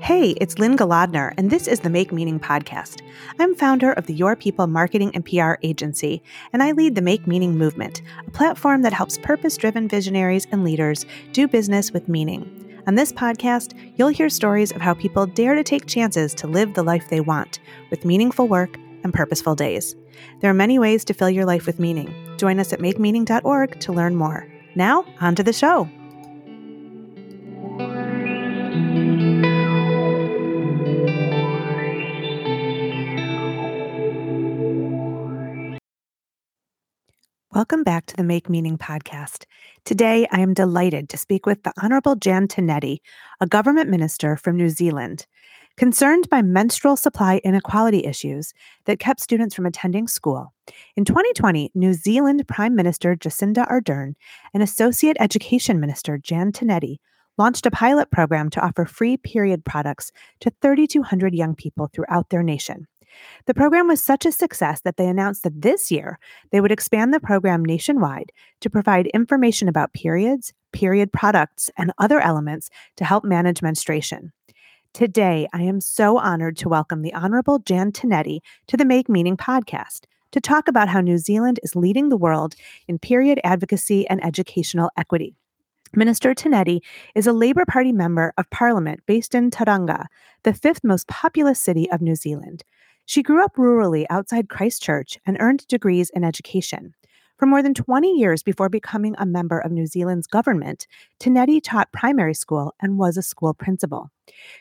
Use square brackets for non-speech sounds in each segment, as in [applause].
Hey, it's Lynne Golodner, and this is the Make Meaning podcast. I'm founder of the Your People Marketing and PR agency, and I lead the Make Meaning movement, a platform that helps purpose driven visionaries and leaders do business with meaning. On this podcast, you'll hear stories of how people dare to take chances to live the life they want with meaningful work and purposeful days. There are many ways to fill your life with meaning. Join us at makemeaning.org to learn more. Now, on to the show. Welcome back to the Make Meaning podcast. Today, I am delighted to speak with the Honorable Jan Tinetti, a government minister from New Zealand. Concerned by menstrual supply inequality issues that kept students from attending school, in 2020, New Zealand Prime Minister Jacinda Ardern and Associate Education Minister Jan Tinetti launched a pilot program to offer free period products to 3,200 young people throughout their nation. The program was such a success that they announced that this year they would expand the program nationwide to provide information about periods, period products, and other elements to help manage menstruation. Today, I am so honored to welcome the Honorable Jan Tinetti to the Make Meaning podcast to talk about how New Zealand is leading the world in period advocacy and educational equity. Minister Tinetti is a Labour Party member of Parliament based in Tauranga, the fifth most populous city of New Zealand. She grew up rurally outside Christchurch and earned degrees in education. For more than 20 years before becoming a member of New Zealand's government, Tinetti taught primary school and was a school principal.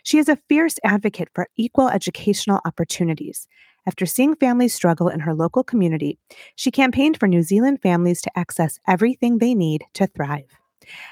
She is a fierce advocate for equal educational opportunities. After seeing families struggle in her local community, she campaigned for New Zealand families to access everything they need to thrive.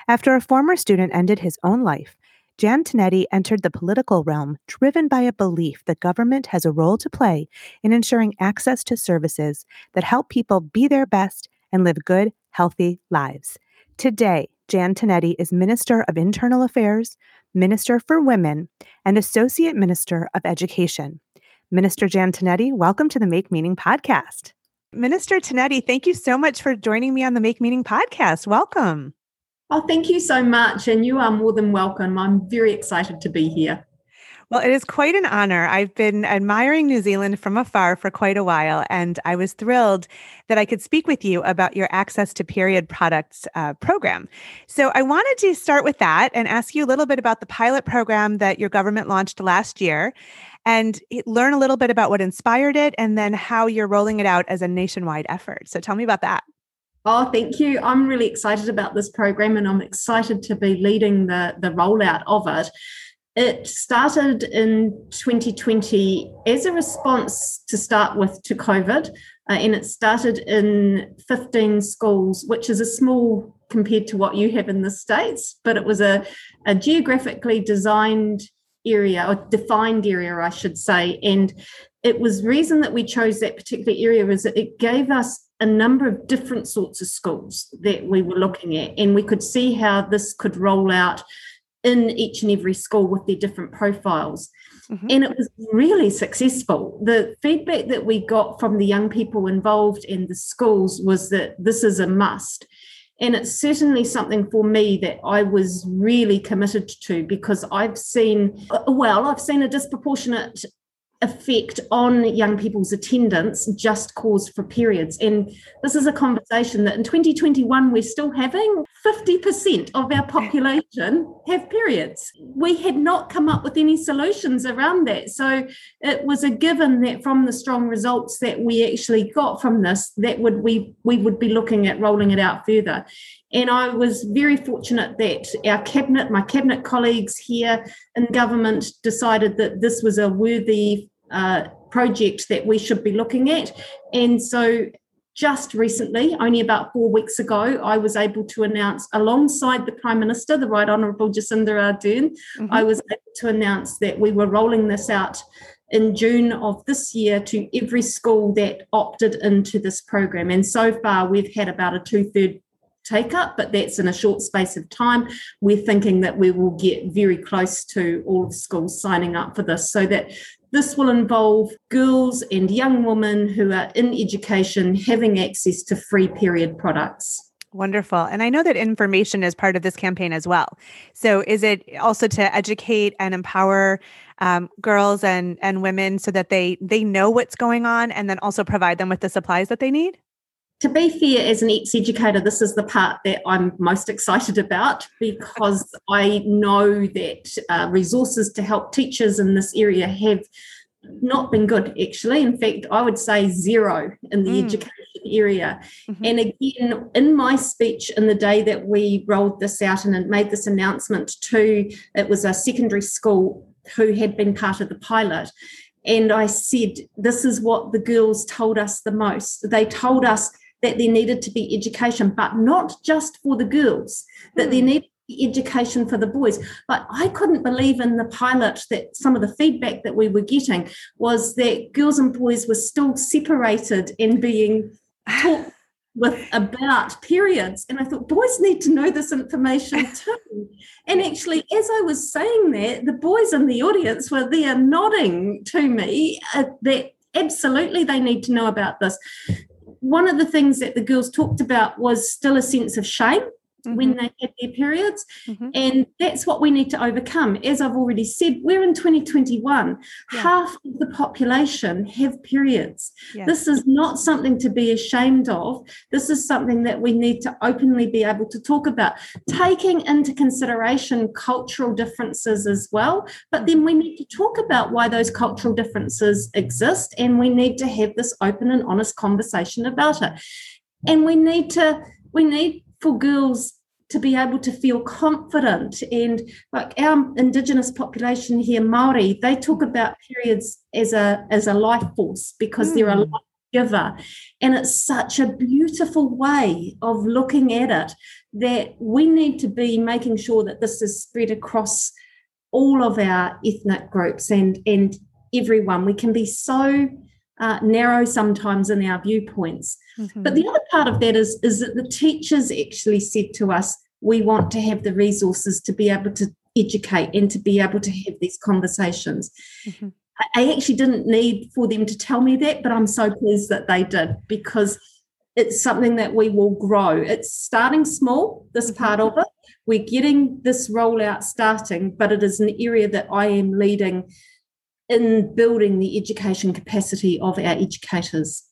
After a former student ended his own life, Jan Tinetti entered the political realm driven by a belief that government has a role to play in ensuring access to services that help people be their best and live good, healthy lives. Today, Jan Tinetti is Minister of Internal Affairs, Minister for Women, and Associate Minister of Education. Minister Jan Tinetti, welcome to the Make Meaning podcast. Minister Tinetti, thank you so much for joining me on the Make Meaning podcast. Welcome. Oh, thank you so much. And you are more than welcome. I'm very excited to be here. Well, it is quite an honor. I've been admiring New Zealand from afar for quite a while, and I was thrilled that I could speak with you about your Access to Period Products uh, program. So, I wanted to start with that and ask you a little bit about the pilot program that your government launched last year and learn a little bit about what inspired it and then how you're rolling it out as a nationwide effort. So, tell me about that. Oh, thank you. I'm really excited about this program and I'm excited to be leading the, the rollout of it. It started in 2020 as a response to start with to COVID, uh, and it started in 15 schools, which is a small compared to what you have in the States, but it was a, a geographically designed area or defined area, I should say. And it was reason that we chose that particular area was that it gave us a number of different sorts of schools that we were looking at, and we could see how this could roll out in each and every school with their different profiles. Mm-hmm. And it was really successful. The feedback that we got from the young people involved in the schools was that this is a must. And it's certainly something for me that I was really committed to because I've seen, well, I've seen a disproportionate effect on young people's attendance just caused for periods. And this is a conversation that in 2021 we're still having. 50% of our population have periods. We had not come up with any solutions around that. So it was a given that from the strong results that we actually got from this, that would we we would be looking at rolling it out further. And I was very fortunate that our cabinet, my cabinet colleagues here in government, decided that this was a worthy uh, project that we should be looking at. And so just recently, only about four weeks ago, I was able to announce alongside the Prime Minister, the Right Honourable Jacinda Ardern, mm-hmm. I was able to announce that we were rolling this out in June of this year to every school that opted into this program. And so far, we've had about a two third take up, but that's in a short space of time. We're thinking that we will get very close to all schools signing up for this so that this will involve girls and young women who are in education having access to free period products. Wonderful. And I know that information is part of this campaign as well. So is it also to educate and empower um, girls and and women so that they they know what's going on and then also provide them with the supplies that they need? To be fair, as an ex-educator, this is the part that I'm most excited about because [laughs] I know that uh, resources to help teachers in this area have not been good actually in fact i would say zero in the mm. education area mm-hmm. and again in my speech in the day that we rolled this out and made this announcement to it was a secondary school who had been part of the pilot and i said this is what the girls told us the most they told us that there needed to be education but not just for the girls that mm. there needed education for the boys. But I couldn't believe in the pilot that some of the feedback that we were getting was that girls and boys were still separated and being taught [sighs] with about periods. And I thought boys need to know this information [laughs] too. And actually, as I was saying that, the boys in the audience were there nodding to me uh, that absolutely they need to know about this. One of the things that the girls talked about was still a sense of shame mm-hmm. when they have their periods. Mm-hmm. And that's what we need to overcome. As I've already said, we're in 2021. Yeah. Half of the population have periods. Yeah. This is not something to be ashamed of. This is something that we need to openly be able to talk about, taking into consideration cultural differences as well. But then we need to talk about why those cultural differences exist. And we need to have this open and honest conversation about it. And we need to we need for girls to be able to feel confident and like our indigenous population here maori they talk about periods as a as a life force because mm. they're a hmm. life giver and it's such a beautiful way of looking at it that we need to be making sure that this is spread across all of our ethnic groups and and everyone we can be so uh, narrow sometimes in our viewpoints. Mm-hmm. But the other part of that is, is that the teachers actually said to us, we want to have the resources to be able to educate and to be able to have these conversations. Mm-hmm. I actually didn't need for them to tell me that, but I'm so pleased that they did because it's something that we will grow. It's starting small, this mm-hmm. part of it. We're getting this rollout starting, but it is an area that I am leading in building the education capacity of our educators.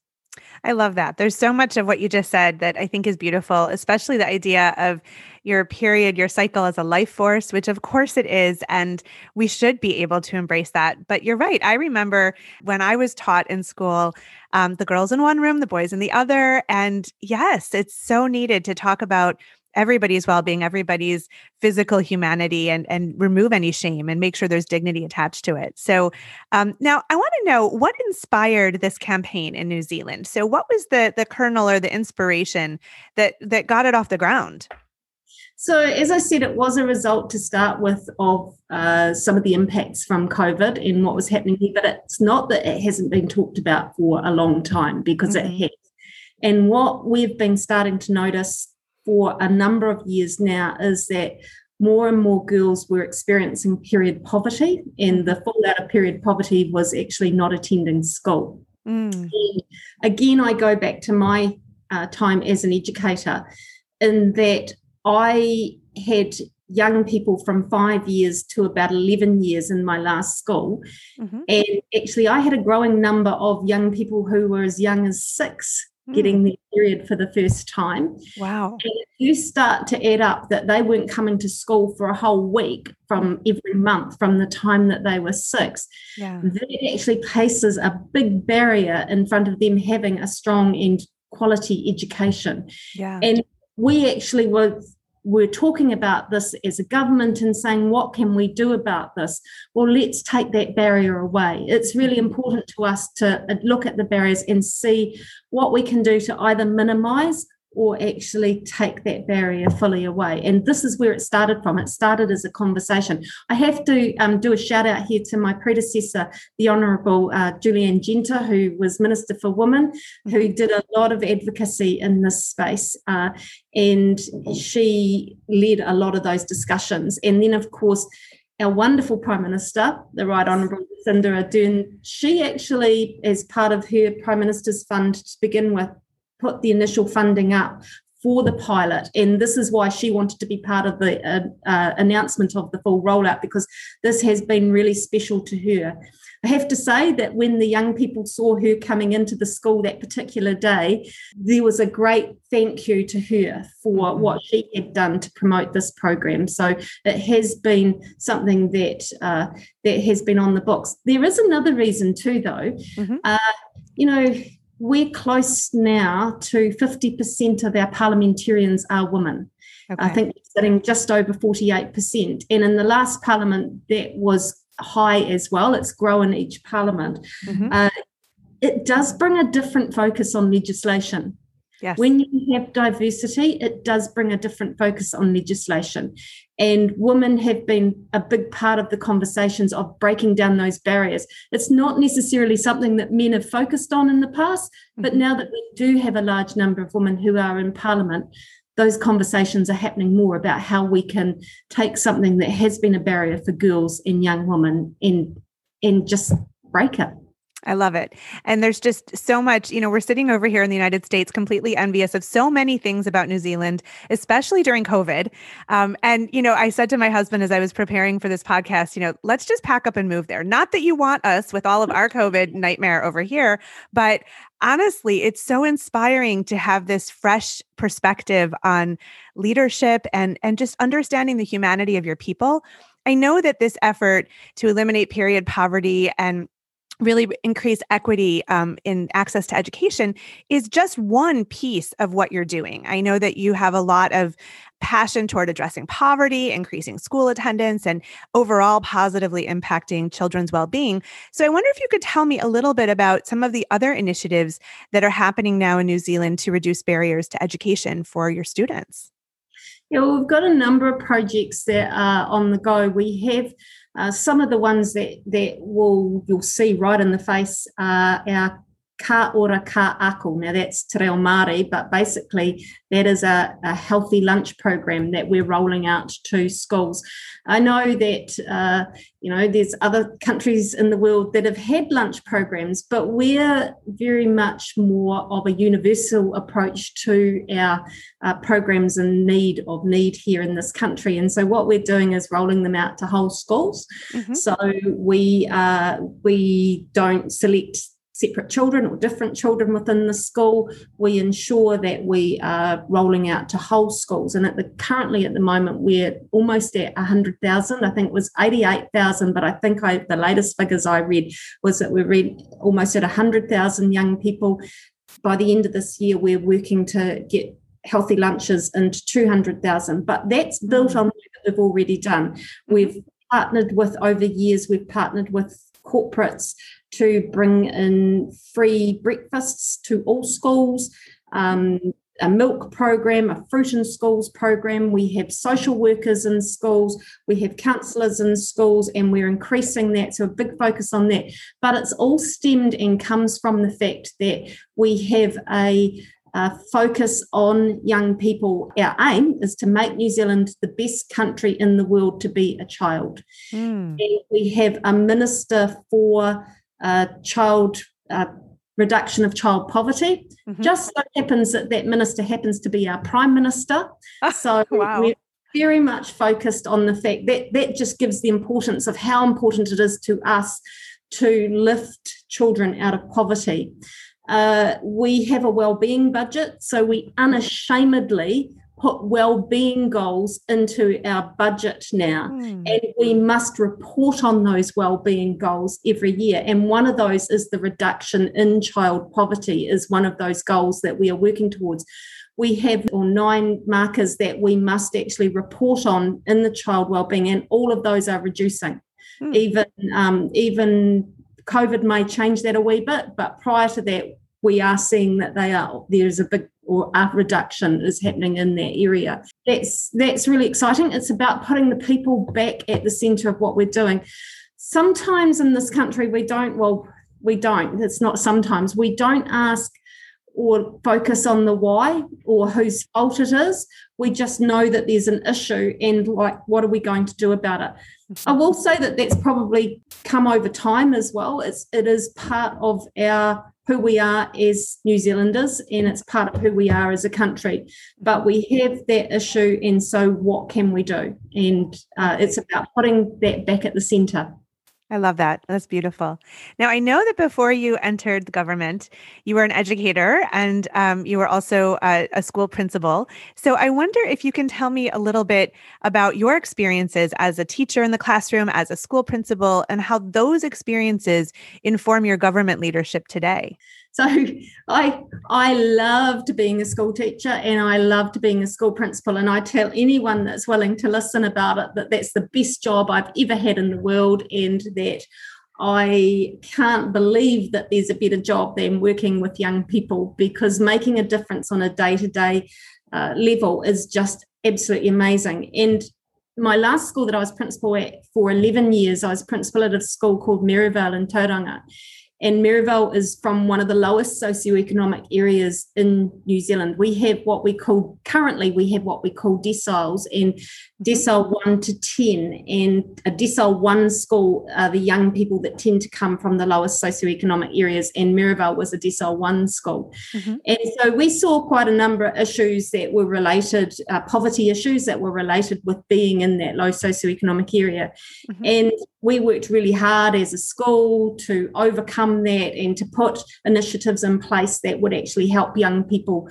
I love that. There's so much of what you just said that I think is beautiful, especially the idea of your period, your cycle as a life force, which of course it is. And we should be able to embrace that. But you're right. I remember when I was taught in school, um, the girls in one room, the boys in the other. And yes, it's so needed to talk about everybody's well-being everybody's physical humanity and and remove any shame and make sure there's dignity attached to it so um, now i want to know what inspired this campaign in new zealand so what was the the kernel or the inspiration that that got it off the ground so, as I said, it was a result to start with of uh, some of the impacts from COVID and what was happening here, but it's not that it hasn't been talked about for a long time because mm-hmm. it has. And what we've been starting to notice for a number of years now is that more and more girls were experiencing period poverty, and the fallout of period poverty was actually not attending school. Mm. again, I go back to my uh, time as an educator, in that I had young people from five years to about 11 years in my last school. Mm-hmm. And actually, I had a growing number of young people who were as young as six getting hmm. their period for the first time. Wow. And if you start to add up that they weren't coming to school for a whole week from every month from the time that they were six, yeah. that actually places a big barrier in front of them having a strong and quality education. Yeah. And we actually were we're talking about this as a government and saying, what can we do about this? Well, let's take that barrier away. It's really important to us to look at the barriers and see what we can do to either minimize or actually take that barrier fully away. And this is where it started from. It started as a conversation. I have to um, do a shout out here to my predecessor, the Honourable uh, Julie Anne Genter, who was Minister for Women, who mm-hmm. did a lot of advocacy in this space. Uh, and she led a lot of those discussions. And then, of course, our wonderful Prime Minister, the Right Honourable Jacinda Ardern, she actually, as part of her Prime Minister's Fund to begin with, put the initial funding up for the pilot. And this is why she wanted to be part of the uh, uh, announcement of the full rollout because this has been really special to her. I have to say that when the young people saw her coming into the school that particular day, there was a great thank you to her for mm-hmm. what she had done to promote this program. So it has been something that uh, that has been on the books. There is another reason too, though. Mm-hmm. Uh, you know, we're close now to 50% of our parliamentarians are women. Okay. I think sitting just over 48%. And in the last parliament, that was high as well. It's grown each parliament. Mm-hmm. Uh, it does bring a different focus on legislation. Yes. When you have diversity, it does bring a different focus on legislation. And women have been a big part of the conversations of breaking down those barriers. It's not necessarily something that men have focused on in the past, but mm-hmm. now that we do have a large number of women who are in parliament, those conversations are happening more about how we can take something that has been a barrier for girls and young women and and just break it. I love it. And there's just so much, you know, we're sitting over here in the United States completely envious of so many things about New Zealand, especially during COVID. Um, and, you know, I said to my husband as I was preparing for this podcast, you know, let's just pack up and move there. Not that you want us with all of our COVID nightmare over here, but honestly, it's so inspiring to have this fresh perspective on leadership and and just understanding the humanity of your people. I know that this effort to eliminate period poverty and really increase equity um, in access to education is just one piece of what you're doing. I know that you have a lot of passion toward addressing poverty, increasing school attendance, and overall positively impacting children's well being. So, I wonder if you could tell me a little bit about some of the other initiatives that are happening now in New Zealand to reduce barriers to education for your students. Yeah, well, we've got a number of projects that are on the go. We have uh, some of the ones that that will you'll see right in the face are our Ka Ora Ka Ako. Now that's Te Reo Māori, but basically that is a, a, healthy lunch program that we're rolling out to schools. I know that uh, you know there's other countries in the world that have had lunch programs, but we're very much more of a universal approach to our uh, programs in need of need here in this country. And so what we're doing is rolling them out to whole schools. Mm-hmm. So we uh, we don't select separate children or different children within the school. We ensure that we are rolling out to whole schools. And at the currently at the moment we're almost at 100,000. I think it was 88,000, but I think I, the latest figures I read was that we're read almost at 100,000 young people. By the end of this year, we're working to get healthy lunches into 200,000. But that's built on what we've already done. We've partnered with over years, we've partnered with corporates to bring in free breakfasts to all schools, um, a milk program, a fruit in schools program. We have social workers in schools, we have counsellors in schools, and we're increasing that. So, a big focus on that. But it's all stemmed and comes from the fact that we have a uh, focus on young people. Our aim is to make New Zealand the best country in the world to be a child. Mm. And we have a minister for uh, child uh, reduction of child poverty. Mm-hmm. Just so happens that that minister happens to be our prime minister. [laughs] So wow. we're very much focused on the fact that that just gives the importance of how important it is to us to lift children out of poverty. Uh, we have a well-being budget, so we unashamedly put well-being goals into our budget now mm. and we must report on those well-being goals every year and one of those is the reduction in child poverty is one of those goals that we are working towards we have or nine markers that we must actually report on in the child well-being and all of those are reducing mm. even um, even covid may change that a wee bit but prior to that we are seeing that they are there's a big or a reduction is happening in that area. That's that's really exciting. It's about putting the people back at the centre of what we're doing. Sometimes in this country we don't. Well, we don't. It's not sometimes we don't ask or focus on the why or whose fault it is. We just know that there's an issue and like what are we going to do about it? I will say that that's probably come over time as well. It's it is part of our who we are as New Zealanders and it's part of who we are as a country. But we have that issue, and so what can we do? And uh, it's about putting that back at the centre. I love that. That's beautiful. Now, I know that before you entered the government, you were an educator and um, you were also a, a, school principal. So I wonder if you can tell me a little bit about your experiences as a teacher in the classroom, as a school principal, and how those experiences inform your government leadership today. [laughs] So I I loved being a school teacher and I loved being a school principal. And I tell anyone that's willing to listen about it that that's the best job I've ever had in the world, and that I can't believe that there's a better job than working with young people because making a difference on a day to day level is just absolutely amazing. And my last school that I was principal at for 11 years, I was principal at a school called Merivale in Tauranga and Merivale is from one of the lowest socioeconomic areas in New Zealand. We have what we call currently we have what we call deciles, and mm-hmm. decile one to ten, and a decile one school are the young people that tend to come from the lowest socioeconomic areas, and Merivale was a decile one school, mm-hmm. and so we saw quite a number of issues that were related, uh, poverty issues that were related with being in that low socioeconomic area, mm-hmm. and we worked really hard as a school to overcome that and to put initiatives in place that would actually help young people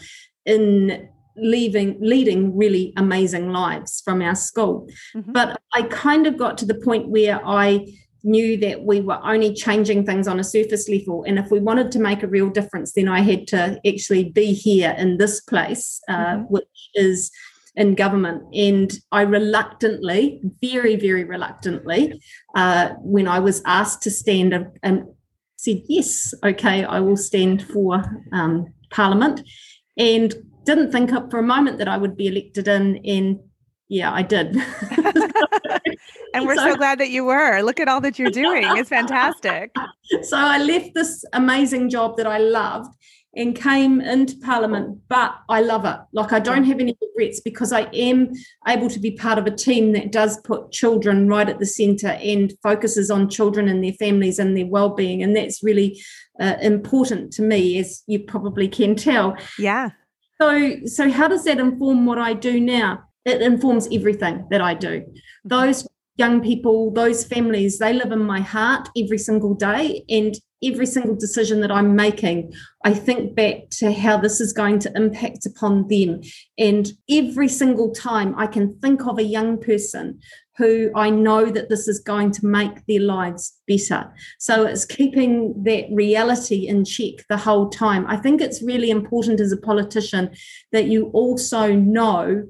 in leaving leading really amazing lives from our school mm-hmm. but i kind of got to the point where i knew that we were only changing things on a surface level and if we wanted to make a real difference then i had to actually be here in this place uh, mm-hmm. which is in government. And I reluctantly, very, very reluctantly, uh, when I was asked to stand and said, yes, okay, I will stand for um, Parliament. And didn't think up for a moment that I would be elected in. And yeah, I did. [laughs] and we're so, so, glad that you were. Look at all that you're doing. It's fantastic. [laughs] So I left this amazing job that I loved and came into parliament but i love it. Like i don't have any regrets because i am able to be part of a team that does put children right at the center and focuses on children and their families and their well-being. And that's really uh, important to me as you probably can tell. Yeah. So so how does that inform what i do now? It informs everything that i do. Mm-hmm. those young people, those families, they live in my heart every single day. And every single decision that I'm making, I think back to how this is going to impact upon them. And every single time I can think of a young person who I know that this is going to make their lives better. So it's keeping that reality in check the whole time. I think it's really important as a politician that you also know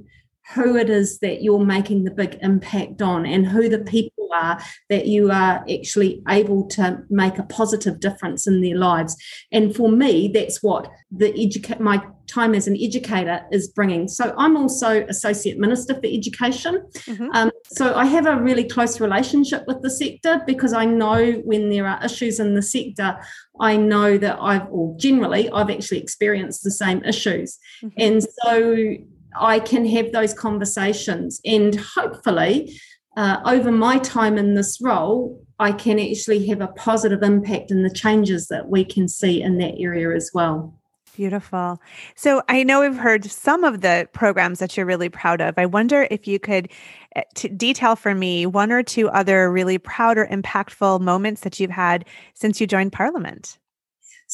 who it is that you're making the big impact on and who the people are that you are actually able to make a positive difference in their lives. And for me that's what the educate my time as an educator is bringing. So i'm also associate minister for education. Mm-hmm. um, so i have a really close relationship with the sector because i know when there are issues in the sector i know that i've or generally i've actually experienced the same issues. Mm-hmm. and so I can have those conversations. And hopefully, uh, over my time in this role, I can actually have a positive impact in the changes that we can see in that area as well. Beautiful. So I know we've heard some of the programs that you're really proud of. I wonder if you could uh, t- detail for me one or two other really proud or impactful moments that you've had since you joined Parliament. [laughs]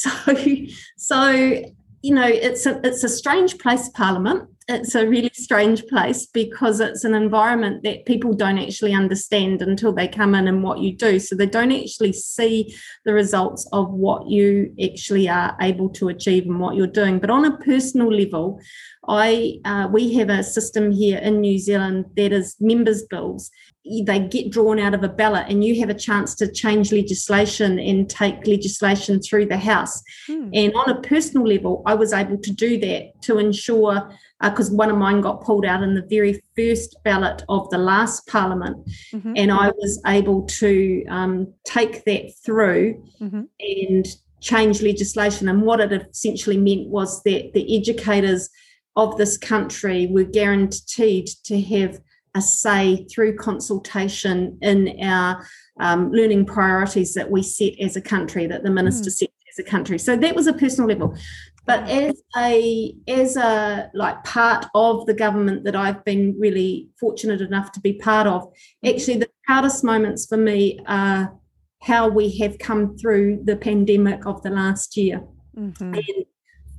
So, so you know, it's a it's a strange place, Parliament it's a really strange place because it's an environment that people don't actually understand until they come in and what you do. So they don't actually see the results of what you actually are able to achieve and what you're doing. But on a personal level, I uh, we have a system here in New Zealand that is members' bills. They get drawn out of a ballot, and you have a chance to change legislation and take legislation through the House. Hmm. And on a personal level, I was able to do that to ensure because uh, one of mine got pulled out in the very first ballot of the last parliament. Mm-hmm. And I was able to um, take that through mm-hmm. and change legislation. And what it essentially meant was that the educators of this country were guaranteed to have a say through consultation in our um, learning priorities that we set as a country, that the minister mm. set as a country. So that was a personal level. But as a as a like part of the government that I've been really fortunate enough to be part of, mm-hmm. actually the proudest moments for me are how we have come through the pandemic of the last year. Mm-hmm. And,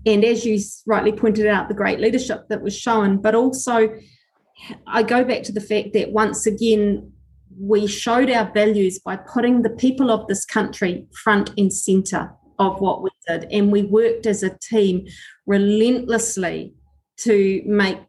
and as you rightly pointed out, the great leadership that was shown, but also I go back to the fact that once again, we showed our values by putting the people of this country front and center of what we did. And we worked as a team relentlessly to make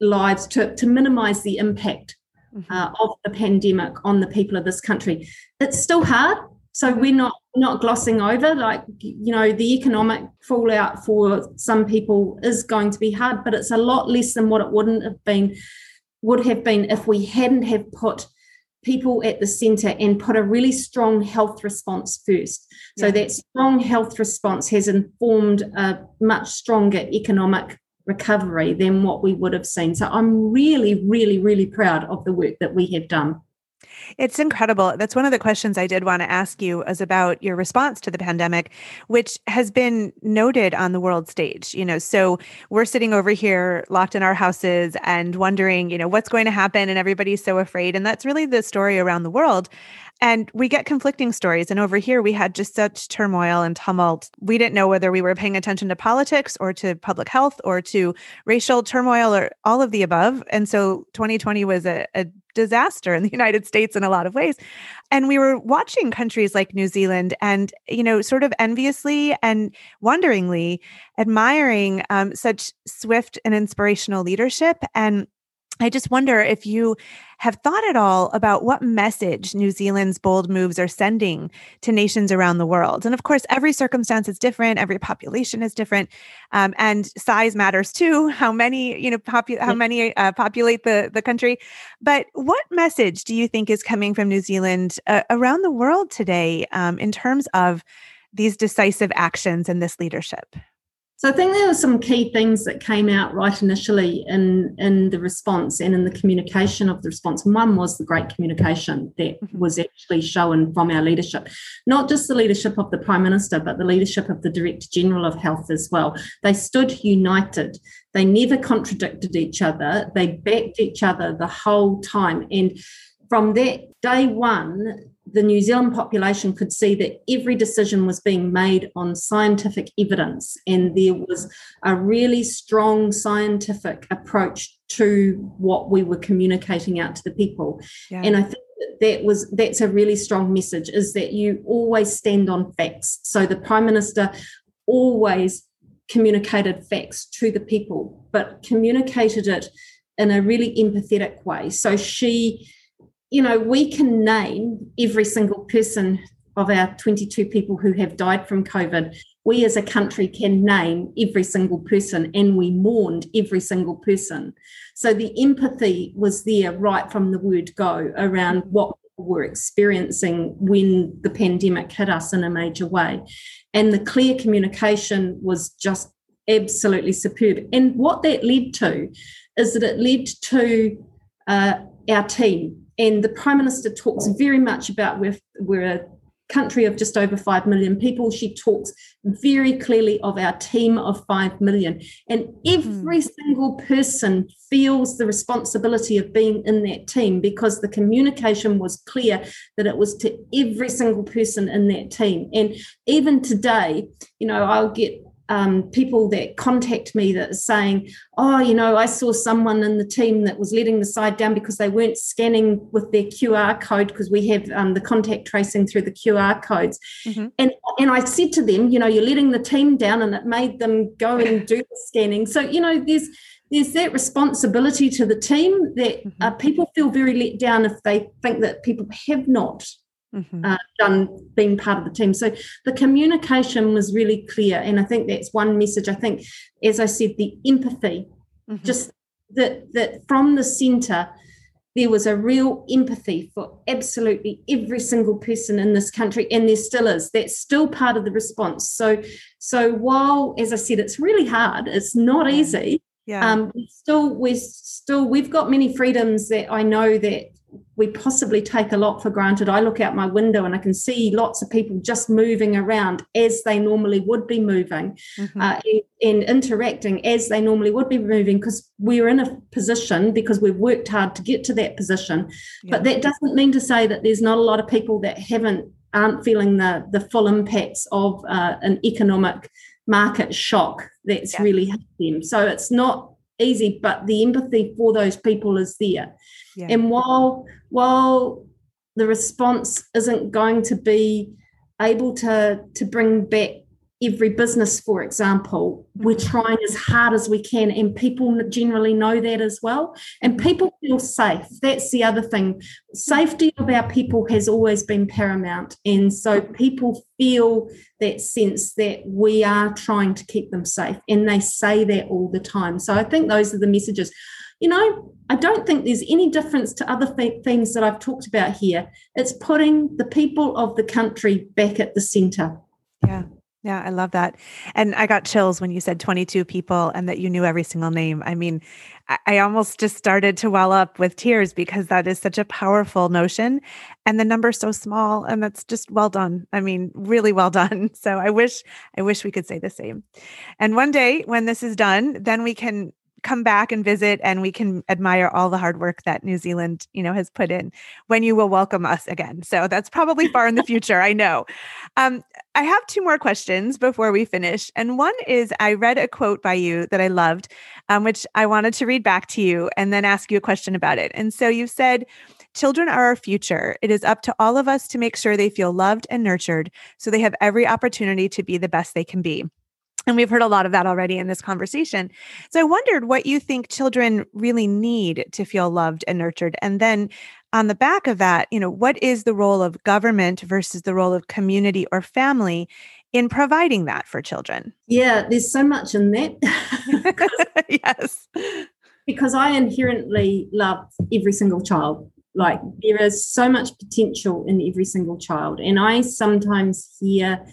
lives, to, to minimize the impact mm-hmm. uh, of the pandemic on the people of this country. It's still hard. So we're not not glossing over like you know the economic fallout for some people is going to be hard but it's a lot less than what it wouldn't have been would have been if we hadn't have put people at the center and put a really strong health response first. So yeah. that strong health response has informed a much stronger economic recovery than what we would have seen. So I'm really, really, really proud of the work that we have done. It's incredible. That's one of the questions I did want to ask you is about your response to the pandemic, which has been noted on the world stage. You know, so we're sitting over here locked in our houses and wondering, you know, what's going to happen and everybody's so afraid and that's really the story around the world. And we get conflicting stories. And over here, we had just such turmoil and tumult. We didn't know whether we were paying attention to politics or to public health or to racial turmoil or all of the above. And so 2020 was a, a disaster in the [laughs] United States in a lot of ways. And we were watching countries like New Zealand and, you know, sort of enviously and wonderingly admiring um, such swift and inspirational leadership. And I just wonder if you have thought at all about what message New Zealand's bold moves are sending to nations around the world. And of course, every circumstance is different, every population is different, um, and size matters too. [laughs] How many, you know, popu- how many uh, populate the the country? But what message do you think is coming from New Zealand uh, around the world today um, in terms of these decisive actions and this leadership? So I think there were some key things that came out right initially in, in the response and in the communication of the response. One was the great communication that mm-hmm. was actually shown from our leadership, not just the leadership of the Prime Minister, but the leadership of the Director General of Health as well. They stood united. They never contradicted each other. They backed each other the whole time. And from that day one, the New Zealand population could see that every decision was being made on scientific evidence, and there was a really strong scientific approach to what we were communicating out to the people. Yeah. And I think that, that was that's a really strong message is that you always stand on facts. So the Prime Minister always communicated facts to the people, but communicated it in a really empathetic way. So she you know, we can name every single person of our 22 people who have died from COVID. We as a country can name every single person and we mourned every single person. So the empathy was there right from the word go around what we're experiencing when the pandemic hit us in a major way. And the clear communication was just absolutely superb. And what that led to is that it led to uh, our team and the Prime Minister talks very much about we're, we're a country of just over 5 million people. She talks very clearly of our team of 5 million. And every mm. single person feels the responsibility of being in that team because the communication was clear that it was to every single person in that team. And even today, you know, I'll get um, people that contact me that are saying, oh, you know, I saw someone in the team that was letting the side down because they weren't scanning with their QR code because we have um, the contact tracing through the QR codes. Mm-hmm. And and I said to them, you know, you're letting the team down, and it made them go and do the scanning. So you know, there's there's that responsibility to the team that mm-hmm. uh, people feel very let down if they think that people have not mm-hmm. uh, done being part of the team. So the communication was really clear, and I think that's one message. I think, as I said, the empathy, mm-hmm. just that that from the centre there was a real empathy for absolutely every single person in this country and there still is that's still part of the response so so while as i said it's really hard it's not easy yeah um we still we're still we've got many freedoms that i know that we possibly take a lot for granted. I look out my window and I can see lots of people just moving around as they normally would be moving mm-hmm. uh, and, and, interacting as they normally would be moving because we're in a position because we've worked hard to get to that position. Yeah. But that doesn't mean to say that there's not a lot of people that haven't aren't feeling the the full impacts of uh, an economic market shock that's yeah. really hit them. So it's not easy, but the empathy for those people is there. Yeah. And while while the response isn't going to be able to to bring back every business, for example, we're mm-hmm. trying as hard as we can, and people generally know that as well. And mm-hmm. people feel safe. That's the other thing. Safety of our people has always been paramount. And so people feel that sense that we are trying to keep them safe. And they say that all the time. So I think those are the messages. You know, I don't think there's any difference to other th- things that I've talked about here. It's putting the people of the country back at the center. Yeah. Yeah, I love that. And I got chills when you said 22 people and that you knew every single name. I mean, I almost just started to well up with tears because that is such a powerful notion and the number's so small and that's just well done. I mean, really well done. [laughs] So I wish I wish we could say the same. And one day when this is done, then we can come back and visit and we can admire all the hard work that New Zealand, you know, has put in when you will welcome us again. So that's probably far in the future, I know. Um, I have two more questions before we finish. And one is I read a quote by you that I loved, um, which I wanted to read back to you and then ask you a question about it. And so you said, Children are our future. It is up to all of us to make sure they feel loved and nurtured so they have every opportunity to be the best they can be. And we've heard a lot of that already in this conversation. So I wondered what you think children really need to feel loved and nurtured. And then on the back of that, you know, what is the role of government versus the role of community or family in providing that for children? Yeah, there's so much in that. [laughs] yes. Because I inherently love every single child. Like there is so much potential in every single child. And I sometimes hear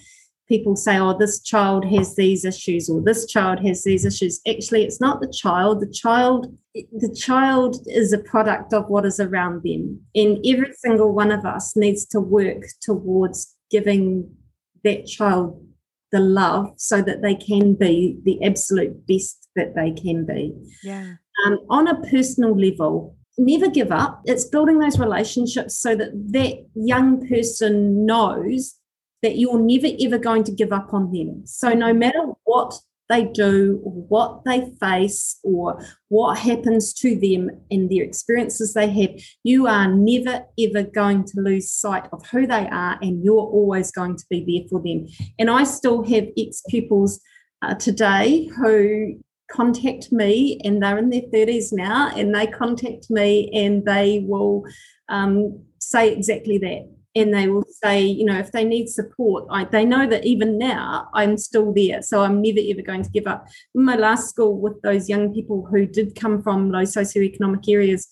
people say, oh, this child has these issues or this child has these issues. Actually, it's not the child. The child, the child is a product of what is around them. And every single one of us needs to work towards giving that child the love so that they can be the absolute best that they can be. Yeah. Um, on a personal level, never give up. It's building those relationships so that that young person knows that you're never ever going to give up on them. So no matter what they do or what they face or what happens to them and their experiences they have, you are never ever going to lose sight of who they are and you're always going to be there for them. And I still have ex pupils uh, today who contact me and they're in their 30s now and they contact me and they will um, say exactly that and they will say, you know, if they need support, I, they know that even now I'm still there. So I'm never ever going to give up. In my last school with those young people who did come from low socioeconomic areas,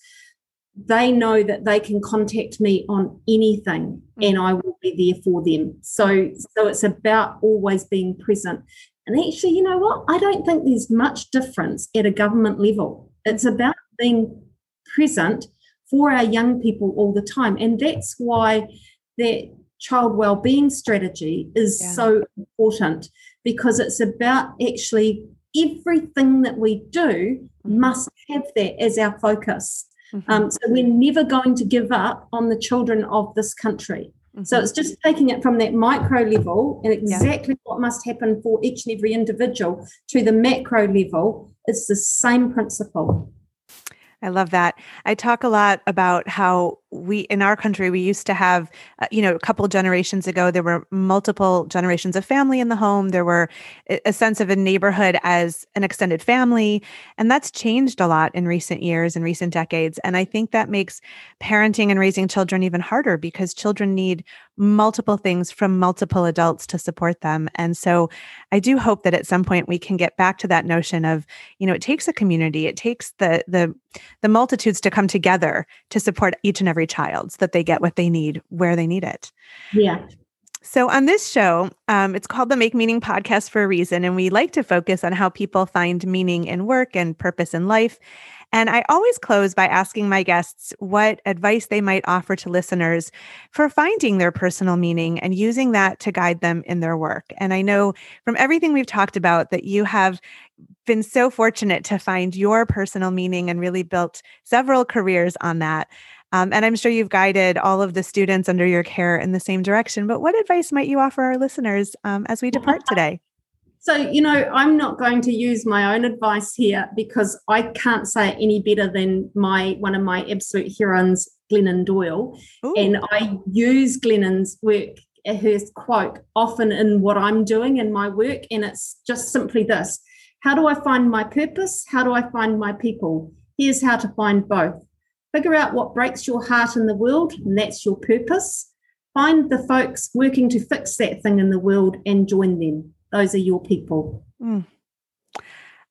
they know that they can contact me on anything mm. and I will be there for them. So so it's about always being present. And actually, you know what? I don't think there's much difference at a government level. It's about being present for our young people all the time. And that's why that child well-being strategy is yeah. so important because it's about actually everything that we do mm-hmm. must have that as our focus. Mm-hmm. Um, so we're never going to give up on the children of this country. Mm-hmm. So it's just taking it from that micro level and exactly yeah. what must happen for each and every individual to the macro level. It's the same principle. I love that. I talk a lot about how we in our country we used to have uh, you know a couple generations ago there were multiple generations of family in the home. There were a sense of a neighborhood as an extended family and that's changed a lot in recent years and recent decades. And i think that makes parenting and raising children even harder because children need multiple things from multiple adults to support them. And so i do hope that at some point we can get back to that notion of you know it takes a community. It takes the the the multitudes to come together to support each and every every child so that they get what they need where they need it. Yeah. So, on this show, um, it's called the Make Meaning podcast for a reason. And we like to focus on how people find meaning in work and purpose in life. And I always close by asking my guests what advice they might offer to listeners for finding their personal meaning and using that to guide them in their work. And I know from everything we've talked about that you have been so fortunate to find your personal meaning and really built several careers on that. Um, and I'm sure you've guided all of the students under your care in the same direction. But what advice might you offer our listeners um, as we depart [laughs] today? So, you know, I'm not going to use my own advice here because I can't say it any better than my one of my absolute heroes, Glennon Doyle. Ooh. And I use Glennon's work, her quote, often in what I'm doing in my work. And it's just simply this How do I find my purpose? How do I find my people? Here's how to find both. Figure out what breaks your heart in the world, and that's your purpose. Find the folks working to fix that thing in the world and join them. Those are your people. Mm.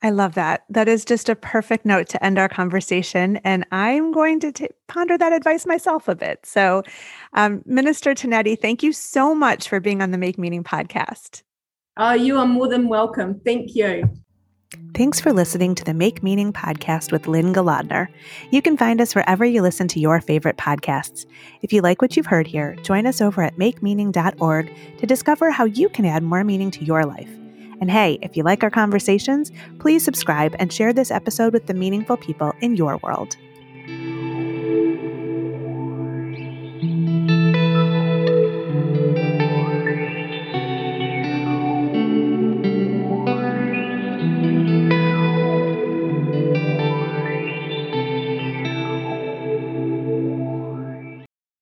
I love that. That is just a perfect note to end our conversation. And I'm going to t- ponder that advice myself a bit. So, um, Minister Tinetti, thank you so much for being on the Make Meaning podcast. Oh, you are more than welcome. Thank you. Thanks for listening to the Make Meaning podcast with Lynne Golodner. You can find us wherever you listen to your favorite podcasts. If you like what you've heard here, join us over at makemeaning.org to discover how you can add more meaning to your life. And hey, if you like our conversations, please subscribe and share this episode with the meaningful people in your world.